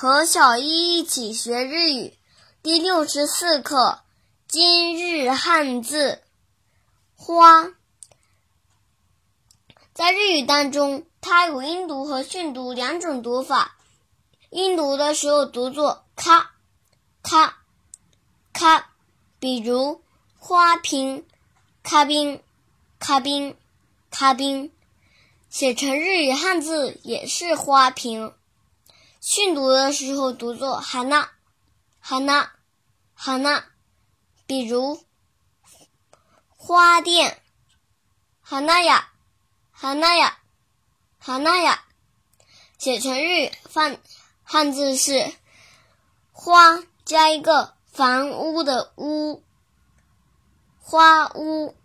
和小一一起学日语第六十四课今日汉字花。在日语当中，它有音读和训读两种读法。音读的时候读作咔咔咔，比如花瓶、咖冰、咖冰、咖冰。写成日语汉字也是花瓶。训读的时候读作哈娜，哈娜，哈娜，比如花店，哈娜呀，哈娜呀，哈娜呀。写成日语汉汉字是花加一个房屋的屋，花屋。